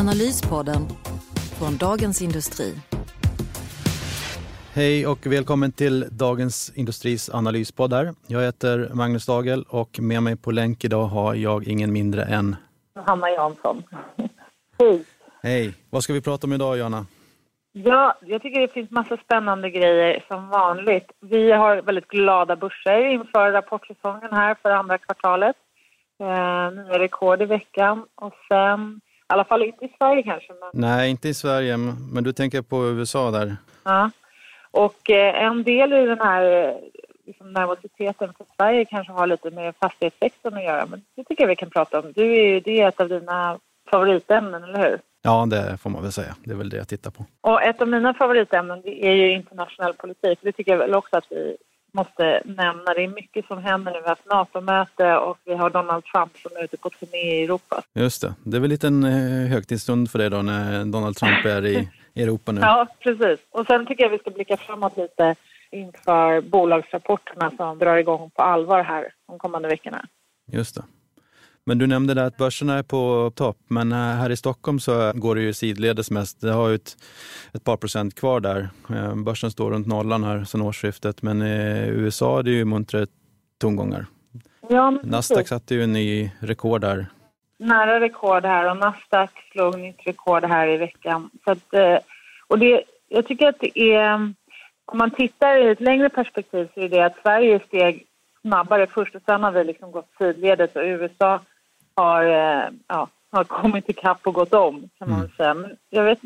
Analyspodden från Dagens Industri. Hej och välkommen till Dagens Industris analyspodd här. Jag heter Magnus Dagel och med mig på länk idag har jag ingen mindre än Hanna Jansson. Hej. Hej! Vad ska vi prata om idag Johanna? Ja, jag tycker det finns massa spännande grejer som vanligt. Vi har väldigt glada börser inför rapportsäsongen här för andra kvartalet. Eh, nya rekord i veckan och sen, i alla fall inte i Sverige kanske. Men, Nej, inte i Sverige, men du tänker på USA där. ja. Och eh, en del i den här eh, liksom nervositeten för Sverige kanske har lite med fastighetssektorn att göra. Men det tycker jag vi kan prata om. Du är ju, det är ett av dina favoritämnen, eller hur? Ja, det får man väl säga. Det är väl det jag tittar på. Och ett av mina favoritämnen det är ju internationell politik. Det tycker jag väl också att vi måste nämna. Det är mycket som händer nu. Vi har haft NATO-möte och vi har Donald Trump som är ute på turné i Europa. Just det. Det är väl lite en eh, högtidsstund för dig då när Donald Trump är i Europa nu. Ja, precis. Och sen tycker jag vi ska blicka framåt lite inför bolagsrapporterna som drar igång på allvar här de kommande veckorna. Just det. Men du nämnde där att börserna är på topp, men eh, här i Stockholm så går det ju sidledes mest. Det har ju ett, ett par procent kvar där. Eh, Börsen står runt nollan här sedan årsskiftet, men i USA är det ju muntra tongångar. Ja, Nasdaq satte ju en ny rekord där. nära rekord här och Nasdaq slog nytt rekord här i veckan. Så att, eh, och det, jag tycker att det är, om man tittar i ett längre perspektiv så är det att Sverige steg snabbare först och sen har vi liksom gått sidledes och USA har, eh, ja, har kommit ikapp och gått om kan man väl säga. Men jag vet,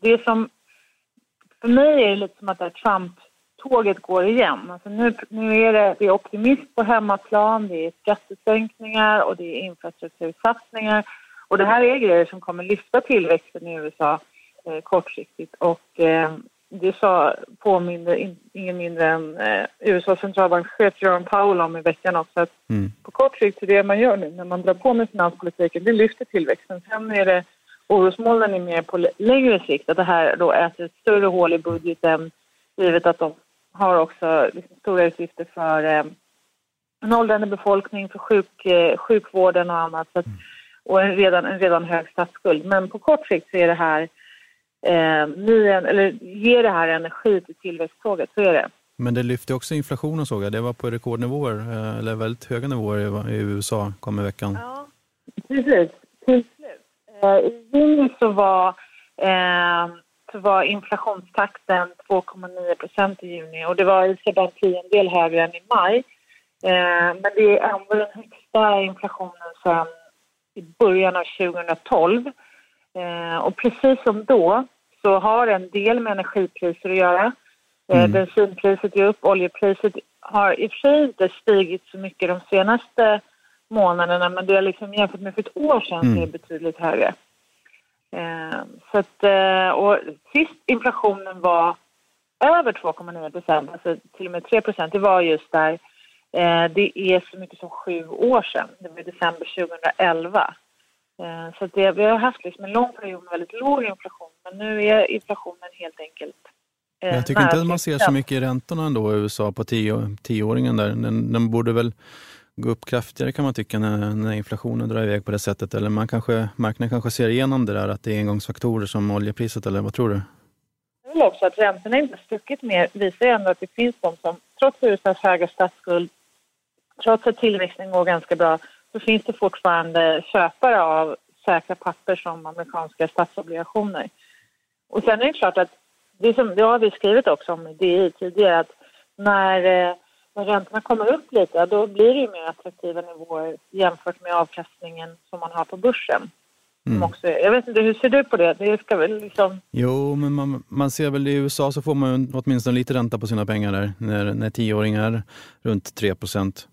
det som, för mig är det lite som att det här Trump-tåget går igen. Alltså nu, nu är det, det är optimism på hemmaplan, det är skattesänkningar och det är infrastruktursatsningar. Och det här är grejer som kommer lyfta tillväxten i USA eh, kortsiktigt. Och eh, det sa, påminner in, ingen mindre än eh, USAs centralbankschef Jerome Powell om i veckan också. Att Mm. på kort sikt så det man gör nu när man drar på med finanspolitiken, det lyfter tillväxten. Sen är det orosmolnen är mer på längre sikt, att det här då äter ett större hål i budgeten givet att de har också liksom stora utgifter för eh, en åldrande befolkning, för sjuk, eh, sjukvården och annat. Så att, och en redan, en redan hög statsskuld. Men på kort sikt så är det här eh, ny, eller ger det här energi till tillväxttåget, så är det. Men det lyfte också inflationen såg jag. Det var på rekordnivåer, eh, eller väldigt höga nivåer i- USA kom i veckan. Ja, precis. Till slut. Eh, I juni så var, eh, så var inflationstakten 2,9 procent i juni och det var i sig bara en tiondel högre än i maj. Eh, men det är ändå den högsta inflationen sedan i början av 2012. Eh, och precis som då så har en del med energipriser att göra. Eh, Mm. Bensinpriset är upp, oljepriset har i och för sig inte stigit så mycket de senaste månaderna men det är liksom jämfört med för ett år sedan är det betydligt högre. Eh, så att, eh, och sist inflationen var över 2,9 procent, alltså till och med 3 procent, det var just där. Eh, det är så mycket som sju år sedan, det var i december 2011. Eh, så det, vi har haft liksom en lång period med väldigt låg inflation men nu är inflationen helt enkelt eh, jag tycker inte att man ser så 3%. mycket i räntorna ändå i USA på tio- tioåringen där. Den, den borde väl gå upp kraftigare kan man tycka när, när inflationen drar iväg på det sättet. Eller man kanske, marknaden kanske ser igenom det där att det är engångsfaktorer som oljepriset eller vad tror du? Jag vill också att räntorna inte stuckit mer visar ändå att det finns de som, trots USAs höga statsskuld, trots att tillväxten går ganska bra, så finns det fortfarande köpare av säkra papper som amerikanska statsobligationer. Och sen är det klart att, det, som, det har vi skrivit också om i DI tidigare, att när, eh, när räntorna kommer upp lite, då blir det ju mer attraktiva nivåer jämfört med avkastningen som man har på börsen. Är, jag vet inte, hur ser du på det? Det ska väl liksom... Jo, men man, man ser väl i USA så får man åtminstone lite ränta på sina pengar där när, när tioåringar runt 3 procent.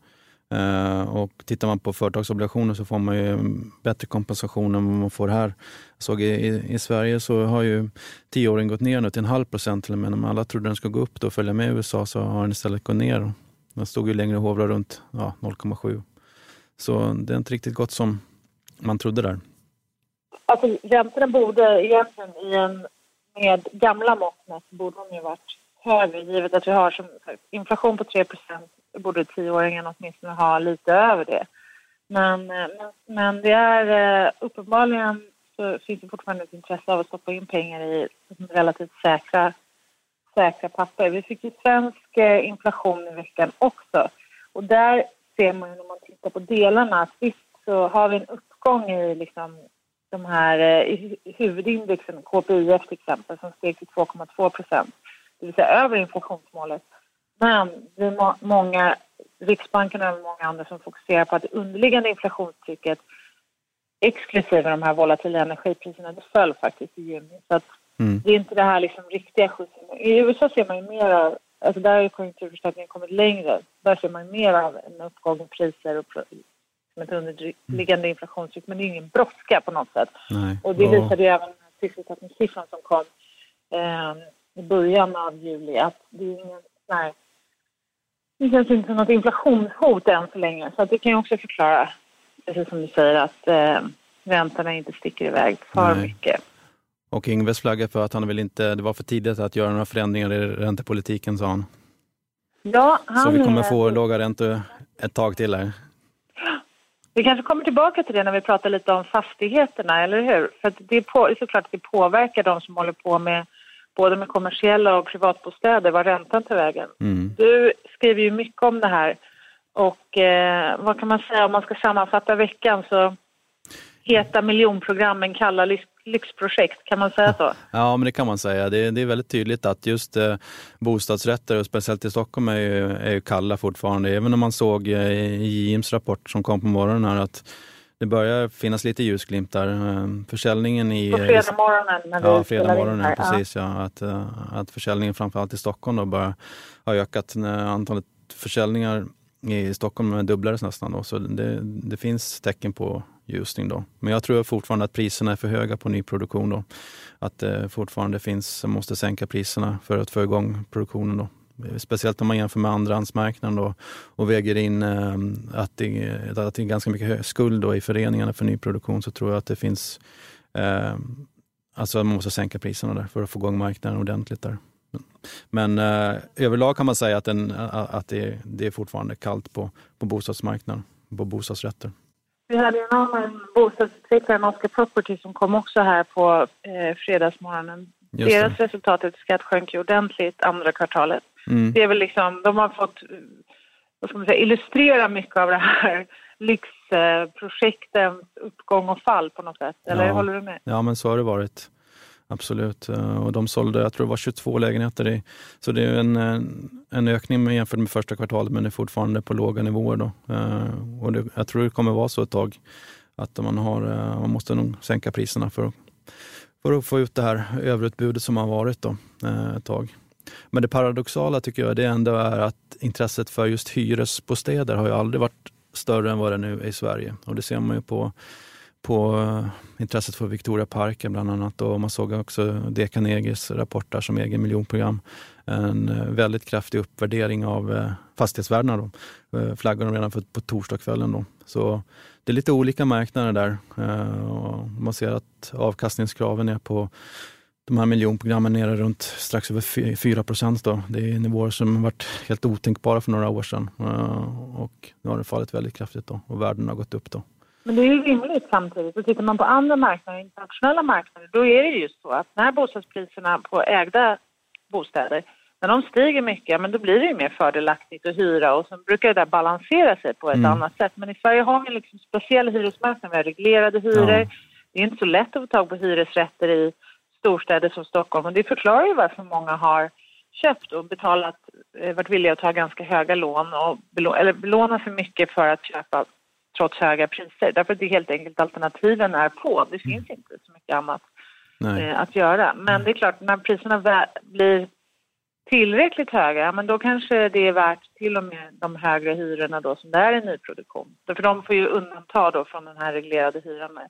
Eh, och tittar man på företagsobligationer så får man ju bättre kompensation än vad man får här. Jag såg i, i Sverige så har ju tioåringen gått ner nu till en halv procent till och med. Om alla trodde den skulle gå upp och följa med i USA så har den istället gått ner. Den stod ju längre och hovrade runt ja, 0,7. Så det är inte riktigt gott som man trodde där. Alltså räntorna borde egentligen i en, med gamla mått mätt borde de ju varit högre givet att vi har som inflation på 3 borde tioåringen åtminstone ha lite över det. Men, eh, men, men det är eh, uppenbarligen så finns det fortfarande ett intresse av att stoppa in pengar i relativt säkra, säkra papper. Vi fick ju svensk eh, inflation i veckan också och där ser man ju när man tittar på delarna att visst så har vi en uppgång i liksom de här i huvudindexen, KPIF till exempel, som steg till 2,2 procent, det vill säga över inflationsmålet. Men det är många, Riksbanken och många andra som fokuserar på att det underliggande inflationstrycket exklusive de här volatila energipriserna, det föll faktiskt i juni. Så mm. det är inte det här liksom riktiga skjutsen. I USA ser man ju mer av, alltså där har konjunkturförstärkningen kommit längre. Där ser man mer av en uppgång i priser och som ett underliggande mm. inflationstryck. Men det är ingen brådska på något sätt. Nej. Och det visade ju även sysselsättningssiffran som kom eh, i början av juli att det är ingen nej, det känns inte som något inflationshot än så länge. Så det kan ju också förklara, precis som du säger, att eh, räntorna inte sticker iväg för Nej. mycket. Och Ingves flaggar för att han vill inte, det var för tidigt att göra några förändringar i räntepolitiken, sa han. Ja, han Så vi kommer få låga räntor ett tag till här. Vi kanske kommer tillbaka till det när vi pratar lite om fastigheterna, eller hur? För det är på, såklart att det påverkar de som håller på med både med kommersiella och privatbostäder, var räntan tar vägen. Mm. Du skriver ju mycket om det här och eh, vad kan man säga om man ska sammanfatta veckan så heta miljonprogrammen kalla lyxprojekt, kan man säga så? Ja, men det kan man säga. Det, det är väldigt tydligt att just eh, bostadsrätter, och speciellt i Stockholm, är ju, är ju kalla fortfarande. Även om man såg eh, i Jims rapport som kom på morgonen här att det börjar finnas lite ljusglimtar. Ehm, försäljningen i... På fredag morgonen när Ja, fredag morgonen, precis. Ja. Att, eh, att försäljningen framförallt i Stockholm då börjar ha ökat. Antalet försäljningar i Stockholm dubblades nästan. Då, så det, det finns tecken på ljusning. Då. Men jag tror fortfarande att priserna är för höga på nyproduktion. Då. Att det fortfarande finns, måste sänka priserna för att få igång produktionen. Då. Speciellt om man jämför med andrahandsmarknaden då, och väger in eh, att, det, att det är ganska mycket skuld då i föreningarna för nyproduktion så tror jag att det finns eh, Alltså man måste sänka priserna där för att få igång marknaden ordentligt där. Men eh, överlag kan man säga att, den, att det, det, är fortfarande kallt på, på bostadsmarknaden, på bostadsrätter. Vi hade en annan bostadsutvecklare, Oscar Property, som kom också här på eh, fredagsmorgonen. Deras resultat efter skatt sjönk ju ordentligt andra kvartalet. Mm. Det är väl liksom, de har fått vad ska man säga, illustrera mycket av det här lyxprojektens uppgång och fall på något sätt. Eller ja. håller du med? Ja, men så har det varit. Absolut. Eh, och de sålde, jag tror det var 22 lägenheter. I, så det är en, en ökning jämfört med första kvartalet, men det är fortfarande på låga nivåer. Då. Eh, och det, jag tror det kommer vara så ett tag, att man, har, eh, man måste nog sänka priserna för, för att få ut det här överutbudet som har varit då, ett tag. Men det paradoxala tycker jag det ändå är att intresset för just hyresbostäder har ju aldrig varit större än vad det nu är i Sverige. Och det ser man ju på, på eh, intresset för Victoria Parken bland annat. Och man såg också D. Carnegies rapporter som egen miljonprogram. En eh, väldigt kraftig uppvärdering av eh, fastighetsvärdena. Då. Flaggade de redan för, på torsdagskvällen. Då. Så det är lite olika marknader där. Och man ser att avkastningskraven är på de här miljonprogrammen nere runt strax över 4 procent. Det är nivåer som varit helt otänkbara för några år sedan. Eh, och nu har det fallit väldigt kraftigt då, och värden har gått upp. Då. Men det är ju rimligt samtidigt. Och tittar man på andra marknader, internationella marknader, då är det just så att när bostadspriserna på ägda bostäder, när de stiger mycket, men då blir det ju mer fördelaktigt att hyra och så brukar det där balansera sig på ett mm. annat sätt. Men i Sverige har vi liksom speciell hyresmarknad, vi har reglerade hyror. Ja. Det är inte så lätt att få tag på hyresrätter i storstäder som Stockholm. Och det förklarar ju varför många har köpt och betalat, eh, varit villiga att ta ganska höga lån och eller belåna för mycket för att köpa trots höga priser. Därför att det helt enkelt alternativen är på. Det finns mm. inte så mycket annat eh, att göra. Men det är klart, när priserna blir tillräckligt höga, men då kanske det är värt till och med de högre hyrorna då som det är i nyproduktion. För de får ju undanta då från den här reglerade hyran med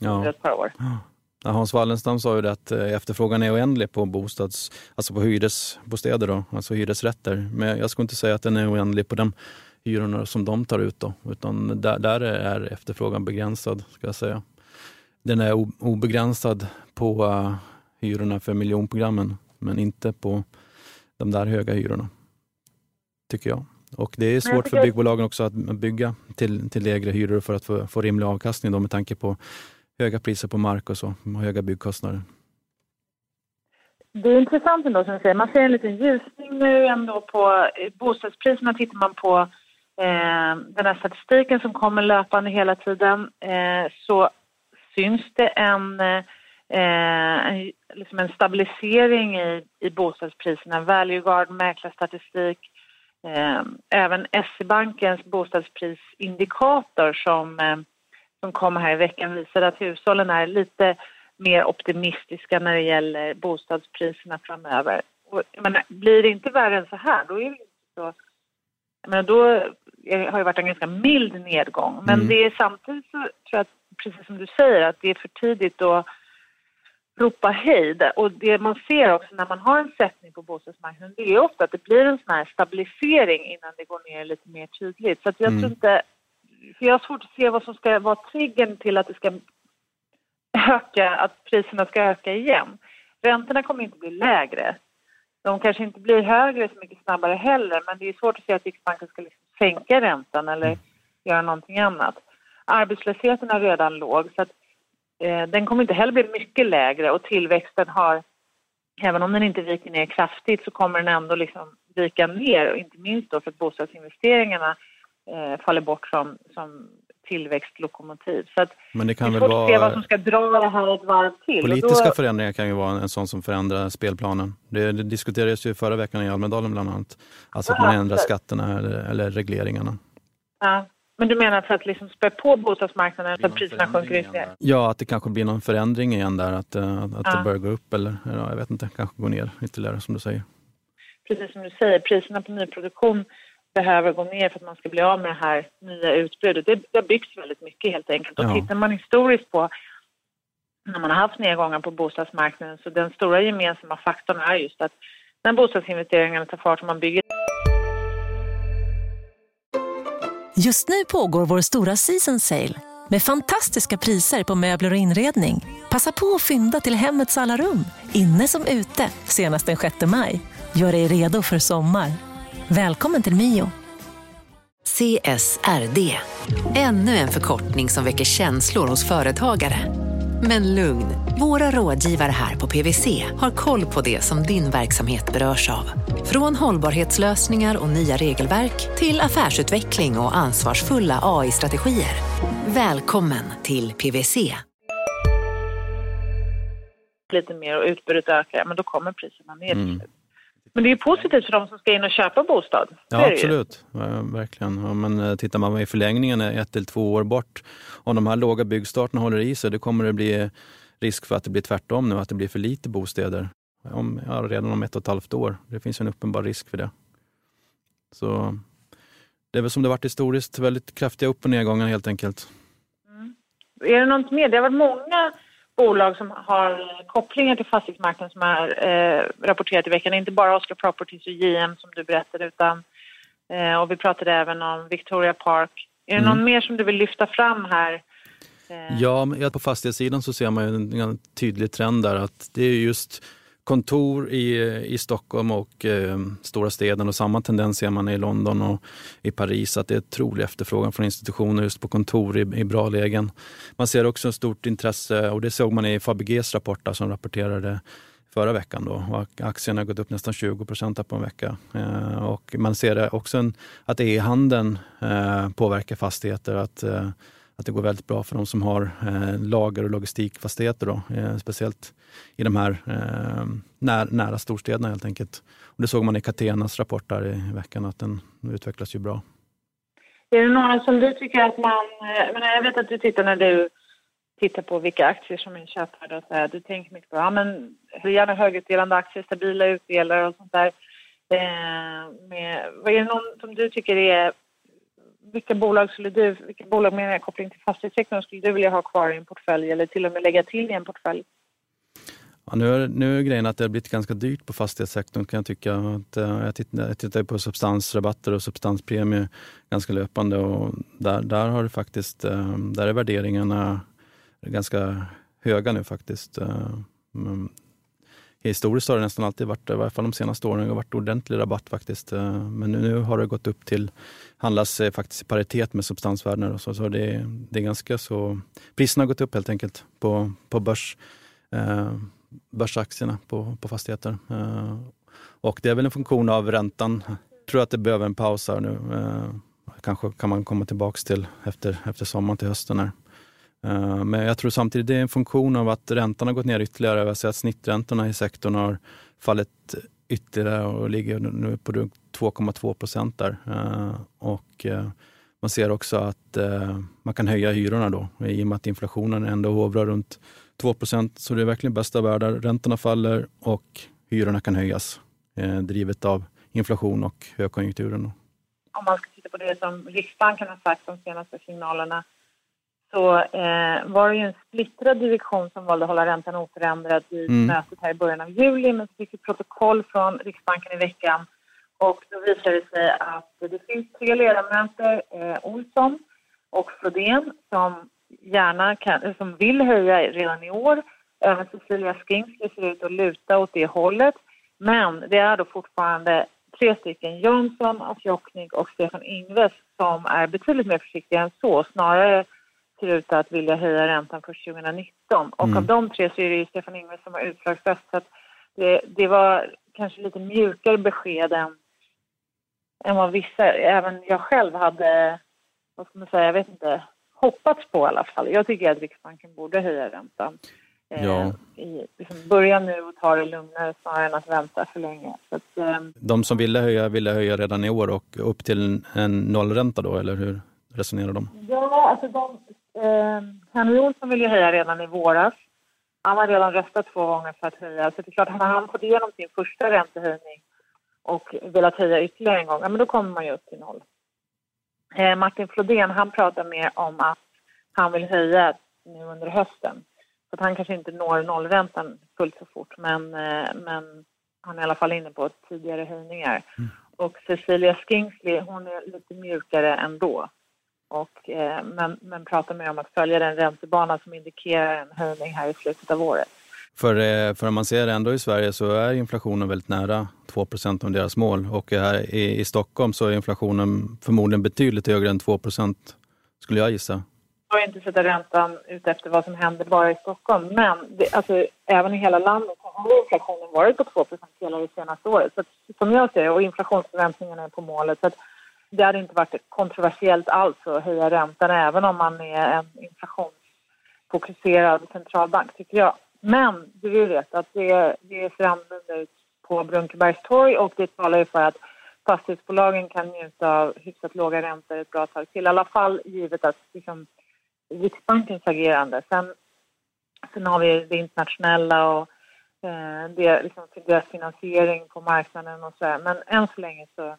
ja. under ett par år. Ja. Hans Wallenstam sa ju det att eh, efterfrågan är oändlig på bostads, alltså på hyresbostäder, då, alltså hyresrätter. Men jag skulle inte säga att den är oändlig på de hyrorna som de tar ut. Då, utan där, där är efterfrågan begränsad, ska jag säga. Den är obegränsad på uh, hyrorna för miljonprogrammen, men inte på de där höga hyrorna. Tycker jag. Och det är svårt för byggbolagen också att bygga till, till lägre hyror för att få, få rimlig avkastning då med tanke på höga priser på mark och så, och höga byggkostnader. Det är intressant ändå som du säger, man ser en liten ljusning nu ändå på eh, bostadspriserna. Tittar man på eh, den här statistiken som kommer löpande hela tiden eh, så syns det en eh, en, liksom en stabilisering i, i bostadspriserna. Valueguard, mäklarstatistik, eh, även SE-bankens bostadsprisindikator som, eh, som kom här i veckan visar att hushållen är lite mer optimistiska när det gäller bostadspriserna framöver. Och, menar, blir det inte värre än så här, då är det så... Jag då har det varit en ganska mild nedgång. Men mm. det är samtidigt så tror jag att, precis som du säger, att det är för tidigt att ropa hejd. Och det man ser också när man har en sättning på bostadsmarknaden det är ofta att det blir en sån här stabilisering innan det går ner lite mer tydligt. Så jag mm. tror inte... För jag har svårt att se vad som ska vara triggern till att det ska öka, att priserna ska öka igen. Räntorna kommer inte bli lägre. De kanske inte blir högre så mycket snabbare heller men det är svårt att se att Riksbanken ska liksom sänka räntan eller mm. göra någonting annat. Arbetslösheten är redan låg så att Eh, den kommer inte heller bli mycket lägre och tillväxten har, även om den inte viker ner kraftigt så kommer den ändå liksom vika ner och inte minst då för att bostadsinvesteringarna eh, faller bort som, som tillväxtlokomotiv. Så att Men det kan väl vara... se vad som ska dra det här ett varv till. Politiska då... förändringar kan ju vara en sån som förändrar spelplanen. Det, det diskuterades ju förra veckan i Almedalen bland annat. Alltså att man ändrar skatterna eller, eller regleringarna. Ja. Men du menar för att liksom spä på bostadsmarknaden så att priserna sjunker ytterligare? Ja, att det kanske blir någon förändring igen där, att, eh, att, att ja. det börjar gå upp eller ja, jag vet inte, kanske gå ner ytterligare som du säger. Precis som du säger, priserna på nyproduktion behöver gå ner för att man ska bli av med det här nya utbudet. Det, det har byggts väldigt mycket helt enkelt. Och ja. tittar man historiskt på när man har haft nedgångar på bostadsmarknaden så den stora gemensamma faktorn är just att när bostadsinvesteringarna tar fart och man bygger Just nu pågår vår stora season sale med fantastiska priser på möbler och inredning. Passa på att fynda till hemmets alla rum, inne som ute, senast den 6 maj. Gör dig redo för sommar. Välkommen till Mio. CSRD, ännu en förkortning som väcker känslor hos företagare. Men lugn, våra rådgivare här på PWC har koll på det som din verksamhet berörs av. Från hållbarhetslösningar och nya regelverk till affärsutveckling och ansvarsfulla AI-strategier. Välkommen till PWC. Lite mer och utbudet ökar, men då kommer priserna ner. Mm. Men det är ju positivt för de som ska in och köpa bostad. Ja, absolut. Ja, verkligen. Ja, men eh, tittar man i förlängningen ett eller två år bort, om de här låga byggstarterna håller i sig, då kommer det bli risk för att det blir tvärtom nu, att det blir för lite bostäder. Om, ja, redan om ett och ett halvt år. Det finns en uppenbar risk för det. Så det är väl som det varit historiskt, väldigt kraftiga upp och nedgångar helt enkelt. Mm. Är det något mer? Det har varit många bolag som har kopplingar till fastighetsmarknaden som har eh, rapporterat i veckan. Inte bara Oscar Properties och JM som du berättade utan eh, och vi pratade även om Victoria Park. Är det mm. någon mer som du vill lyfta fram här? Eh. Ja, på fastighetssidan så ser man ju en, en tydlig trend där att det är just kontor i, i Stockholm och eh, stora städerna och samma tendens ser man i London och i Paris att det är otrolig efterfrågan från institutioner just på kontor i, i bra lägen. Man ser också ett stort intresse och det såg man i Fabeges rapport som rapporterade förra veckan. Då. Och aktien har gått upp nästan 20 procent på en vecka. Eh, och man ser också en, att e-handeln eh, påverkar fastigheter. Att, eh, att det går väldigt bra för de som har eh, lager och logistikfastigheter. Då, eh, speciellt i de här eh, när, nära storstäderna helt enkelt. Och det såg man i Catenas rapport där i veckan att den utvecklas ju bra. Är det några som du tycker att man... Eh, jag, menar, jag vet att du tittar när du tittar på vilka aktier som är köpvärda och så här, du tänker mycket på ja, men gärna högutdelande aktier, stabila utdelare och sånt där. Eh, med, vad är det någon som du tycker är... Vilka bolag skulle du, vilka bolag med koppling till fastighetssektorn skulle du vilja ha kvar i en portfölj eller till och med lägga till i en portfölj? Ja, nu, är, nu är grejen att det har blivit ganska dyrt på fastighetssektorn kan jag tycka. Att, uh, jag, tittar, jag tittar på substansrabatter och substanspremier ganska löpande och där, där har det faktiskt, uh, där är värderingarna ganska höga nu faktiskt. Uh, historiskt har det nästan alltid varit, i varje fall de senaste åren, har varit ordentlig rabatt faktiskt. Eh, men nu har det gått upp till, handlas eh, faktiskt i paritet med substansvärdena. Så, så det, det är ganska så, priserna har gått upp helt enkelt på, på börs eh, börsaktierna på, på fastigheter. Eh, och det är väl en funktion av räntan. Jag tror att det behöver en paus här nu. Eh, kanske kan man komma tillbaka till efter, efter sommaren till hösten. Här. Eh, men jag tror samtidigt det är en funktion av att räntan har gått ner ytterligare. Jag ser att snitträntorna i sektorn har fallit ytterligare och ligger nu på 2,2 procent där. Eh, och eh, man ser också att man kan höja hyrorna då i och med att inflationen ändå hovrar runt 2 procent. så det är verkligen bästa världar. Räntorna faller och hyrorna kan höjas, drivet av inflation och högkonjunkturen. Om man ska titta på det som Riksbanken har sagt de senaste signalerna så eh, var det ju en splittrad direktion som valde att hålla räntan oförändrad i mm. mötet här i början av juli. Men så fick vi protokoll från Riksbanken i veckan och då visade det sig att det finns tre ledamöter, eh, Olsson och Flodén, som gärna kan, som vill höja redan i år. Även Cecilia Skingsley ser ut att luta åt det hållet. Men det är då fortfarande tre stycken, Jönsson, Afjoknik och Stefan Ingves, som är betydligt mer försiktiga än så. Snarare ser ut att vilja höja räntan för 2019. Och mm. av de tre så är det ju Stefan Ingves som har utslagsröst. Så det, det var kanske lite mjukare besked än, än vad vissa, även jag själv hade, vad ska man säga, jag vet inte, hoppats på i alla fall. Jag tycker att Riksbanken borde höja räntan. Eh, ja. I, liksom börja nu och ta det lugnare snarare än att vänta för länge. Så att, eh, de som ville höja ville höja redan i år och upp till en nollränta då, eller hur resonerar de? Ja, alltså de, eh, Henry Olsson ville höja redan i våras. Han har redan röstat två gånger för att höja, så det är klart, han har fått igenom sin första räntehöjning och velat höja ytterligare en gång, ja, men då kommer man ju upp till noll. Eh, Martin Flodén han pratar mer om att han vill höja nu under hösten. Så att han kanske inte når nollräntan fullt så fort men, eh, men han är i alla fall inne på tidigare höjningar. Mm. Och Cecilia Skingsley hon är lite mjukare ändå. Och, eh, men, men pratar mer om att följa den räntebana som indikerar en höjning här i slutet av året. För, eh, för om man ser ändå i Sverige så är inflationen väldigt nära 2% av deras mål och här i, i Stockholm så är inflationen förmodligen betydligt högre än 2% skulle jag gissa. Jag har inte sätta räntan ut efter vad som händer bara i Stockholm men det, alltså, även i hela landet har inflationen varit på 2% hela det senaste året. Så som jag ser och inflationsförväntningarna är på målet. Så det hade inte varit kontroversiellt alls att höja räntan även om man är en inflationsfokuserad centralbank tycker jag. Men du vet att det, det ser annorlunda ut på Brunkebergstorg och det talar ju för att fastighetsbolagen kan njuta av hyfsat låga räntor ett bra tag till. I alla fall givet att liksom, Riksbankens agerande. Sen, sen har vi det internationella och eh, det, liksom, deras finansiering på marknaden och så här. Men än så länge så,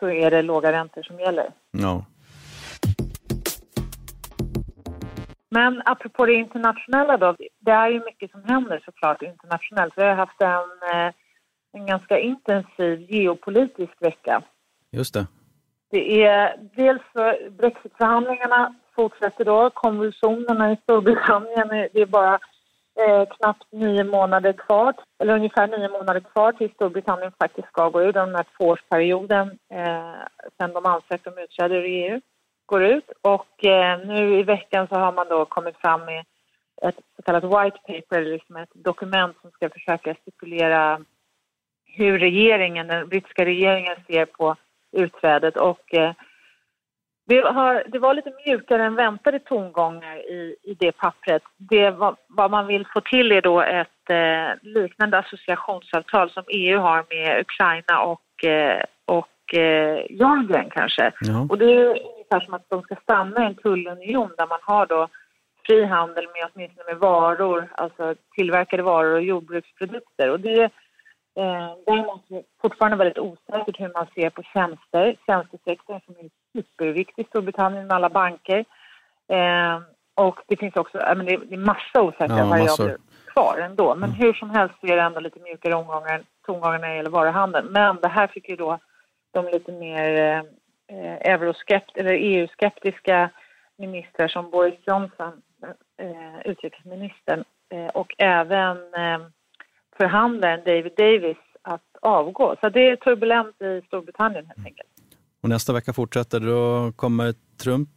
så är det låga räntor som gäller. Ja. Men apropå det internationella då, det är ju mycket som händer såklart internationellt. Vi har haft en, eh, en ganska intensiv geopolitisk vecka. Just det. Det är dels Brexitförhandlingarna fortsätter då, konvulsionerna i Storbritannien, det är bara eh, knappt nio månader kvar, eller ungefär nio månader kvar till Storbritannien faktiskt ska gå ur den här tvåårsperioden eh, sen de ansökte om utträde ur EU går ut. Och eh, nu i veckan så har man då kommit fram med ett så kallat white paper, liksom ett dokument som ska försöka stipulera hur regeringen, den brittiska regeringen ser på utträdet. Och, eh, det, har, det, var lite mjukare än väntade tongångar i, i det pappret. Det, vad, vad man vill få till är då ett eh, liknande associationsavtal som EU har med Ukraina och, eh, och eh, Georgien kanske. Ja. Och det är ungefär som att de ska stanna i en tullunion där man har då fri handel med åtminstone med varor, alltså tillverkade varor och jordbruksprodukter. Och det, Eh, däremot är det fortfarande väldigt osäkert hur man ser på tjänster. Tjänstesektorn som är superviktig i Storbritannien med alla banker. Eh, och det finns också, men det är, massa osäkra Ja, variabler kvar ändå. Men hur som helst så är det ändå lite mjukare omgångar, tongångar när det gäller varuhandeln. Men det här fick ju då de lite mer eh, euroskept eller EU-skeptiska ministrar som Boris Johnson, eh, utrikesministern, eh, och även eh, förhandlaren David Davis att avgå. Så det är turbulent i Storbritannien helt enkelt. Och nästa vecka fortsätter, då kommer Trump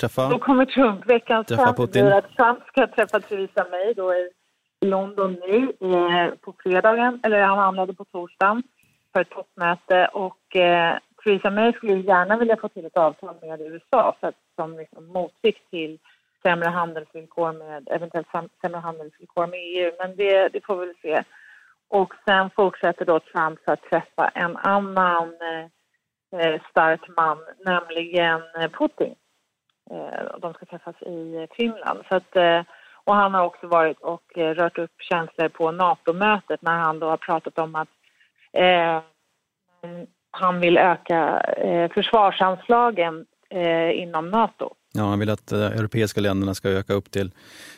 träffa... Då kommer Trump. Veckans Träffa Putin. att Trump ska träffa Theresa May då i London nu eh, på fredagen, eller han handlade på torsdagen för ett toppmöte och eh, Theresa May skulle gärna vilja få till ett avtal med USA för att, som liksom motvikt till sämre handelsvillkor med, eventuellt sämre handelsvillkor med EU, men det, det får vi väl se. Och sen fortsätter då Trump för att träffa en annan eh, stark man, nämligen eh, Putin. Eh, de ska träffas i Finland. Så att, eh, och han har också varit och eh, rört upp känslor på NATO-mötet när han då har pratat om att eh, han vill öka eh, försvarsanslagen eh, inom NATO. Ja, han vill att de europeiska länderna ska öka upp till,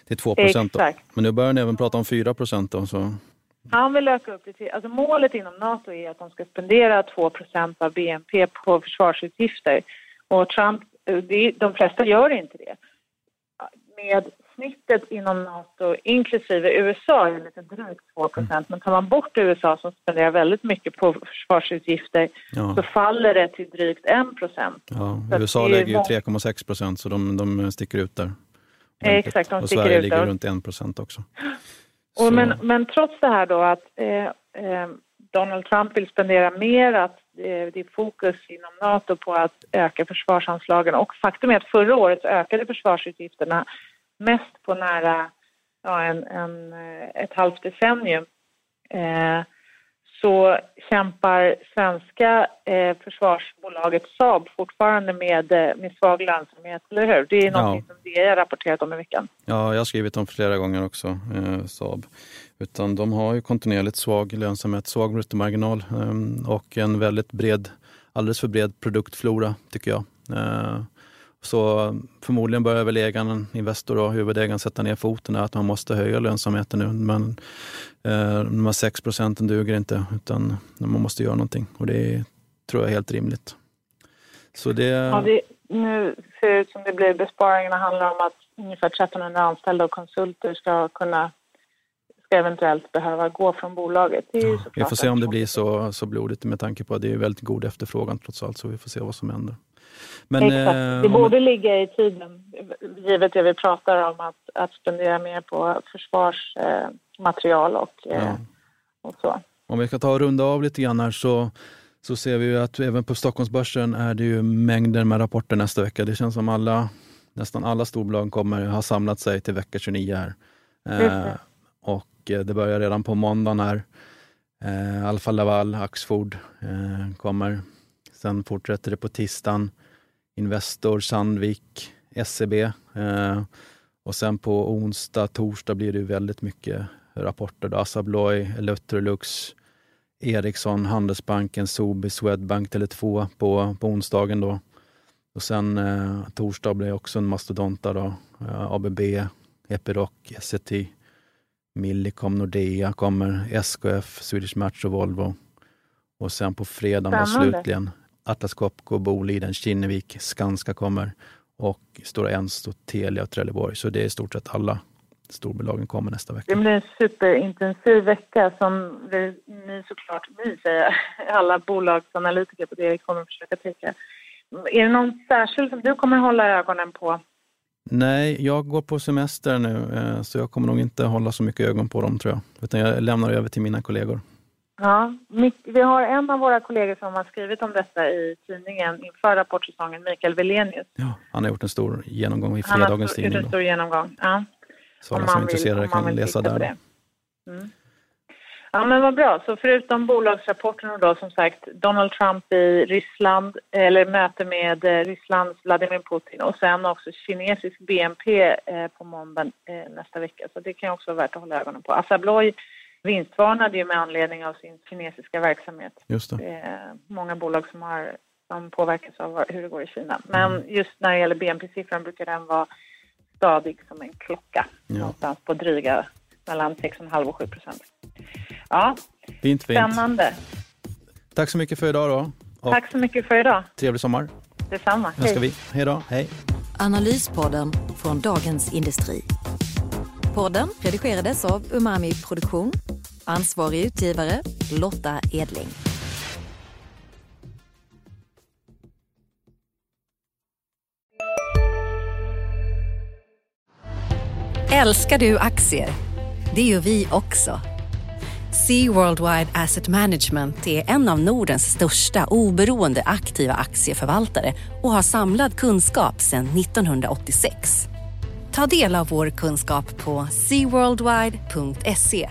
till 2 procent. Men nu börjar han även prata om 4 procent. Så. Han vill öka upp det till, alltså målet inom NATO är att de ska spendera 2% av BNP på försvarsutgifter. Och Trump, eh, de flesta gör inte det. Med snittet inom NATO, inklusive USA, är lite drygt 2% men tar man bort USA som spenderar väldigt mycket på försvarsutgifter Ja, så faller det till drygt 1 ja, så USA lägger ju många- 3,6 procent så de, de sticker ut där. Exakt, de och sticker Sverige ut ligger där. runt 1 procent också. Och men, men trots det här då att eh, eh, Donald Trump vill spendera mer, att eh, det är fokus inom NATO på att öka försvarsanslagen och faktum är att förra året ökade försvarsutgifterna mest på nära ja, en, en, eh, ett halvt decennium. Eh, så kämpar svenska eh, försvarsbolaget Saab fortfarande med, eh, med svag lönsamhet, eller hur? Det är Ja. något som DI rapporterat om i veckan. Ja, jag har skrivit om flera gånger också, eh, Saab. Utan de har ju kontinuerligt svag lönsamhet, svag bruttomarginal eh, och en väldigt bred, alldeles för bred produktflora tycker jag. Eh, så förmodligen börjar väl ägaren, Investor och huvudägaren sätta ner foten att man måste höja lönsamheten nu. Men eh, de här 6 procenten duger inte utan man måste göra någonting och det tror jag är helt rimligt. Så det, Ja, det, nu ser det ut som det blir besparingarna handlar om att ungefär 1300 anställda och konsulter ska kunna ska eventuellt behöva gå från bolaget. Ju vi får se om det blir så, så blodigt med tanke på att det är väldigt god efterfrågan trots allt så vi får se vad som händer. Men, Exakt. eh, det borde ligga i tiden, givet det vi pratar om, att, att spendera mer på försvarsmaterial eh, material och, eh, Ja. och så. Om vi ska ta och runda av lite grann här så, så ser vi ju att även på Stockholmsbörsen är det ju mängder med rapporter nästa vecka. Det känns som alla, nästan alla storbolag kommer ha samlat sig till vecka 29 här. Eh, och eh, det börjar redan på måndagen här. Eh, Alfa Laval, Axfood eh, kommer. Sen fortsätter det på tisdagen. Investor, Sandvik, SEB. Eh, och sen på onsdag, torsdag blir det väldigt mycket rapporter. Då. Assa Abloy, Electrolux, Ericsson, Handelsbanken, Sobi, Swedbank, Tele2 på, på onsdagen. Då. Och sen eh, torsdag blir det också en mastodonta. Då. Eh, ABB, Epiroc, Essity, Millicom, Nordea kommer, SKF, Swedish Match och Volvo. Och sen på fredagen slutligen Atlas Copco, Boliden, Kinnevik, Skanska kommer och Stora Enso, Telia och Trelleborg. Så det är i stort sett alla storbolagen kommer nästa Det vecka. blir en superintensiv vecka som vi, ni såklart, ni säger alla bolagsanalytiker på det kommer försöka täcka. Är det någon särskild som du kommer hålla ögonen på? Nej, jag går på semester nu eh, så jag kommer nog inte hålla så mycket ögon på dem tror jag. Utan jag lämnar över till mina kollegor. Ja, vi har en av våra kollegor som har skrivit om detta i tidningen inför rapportsäsongen, Mikael Velenius. Ja, han har gjort en stor genomgång i Han har fredagens gjort tidning. en stor genomgång. Ja. Så alla som är intresserade kan läsa där. Mm. Ja, men vad bra. Så förutom bolagsrapporterna då, som sagt, Donald Trump i Ryssland, eller möte med eh, Rysslands Vladimir Putin och sen också kinesisk BNP eh, på måndag eh, nästa vecka. Så det kan också vara värt att hålla ögonen på. Assa Abloy vinstvarnade ju med anledning av sin kinesiska verksamhet. Just det. Det är många bolag som, har, som påverkas av hur det går i Kina. Men just när det gäller BNP-siffran brukar den vara stadig som en klocka. Ja. Någonstans på dryga mellan 6,5 och 7 procent. Ja, Fint, fint. spännande. Tack så mycket för idag då. Och Tack så mycket för idag. trevlig sommar Detsamma. önskar vi. Hej då. Hej. Analyspodden från Dagens Industri. Podden redigerades av Umami Produktion. Ansvarig utgivare Lotta Edling. Älskar du aktier? Det gör vi också. Sea Worldwide Asset Management är en av Nordens största oberoende aktiva aktieförvaltare och har samlad kunskap sedan 1986. Ta del av vår kunskap på seaworldwide.se.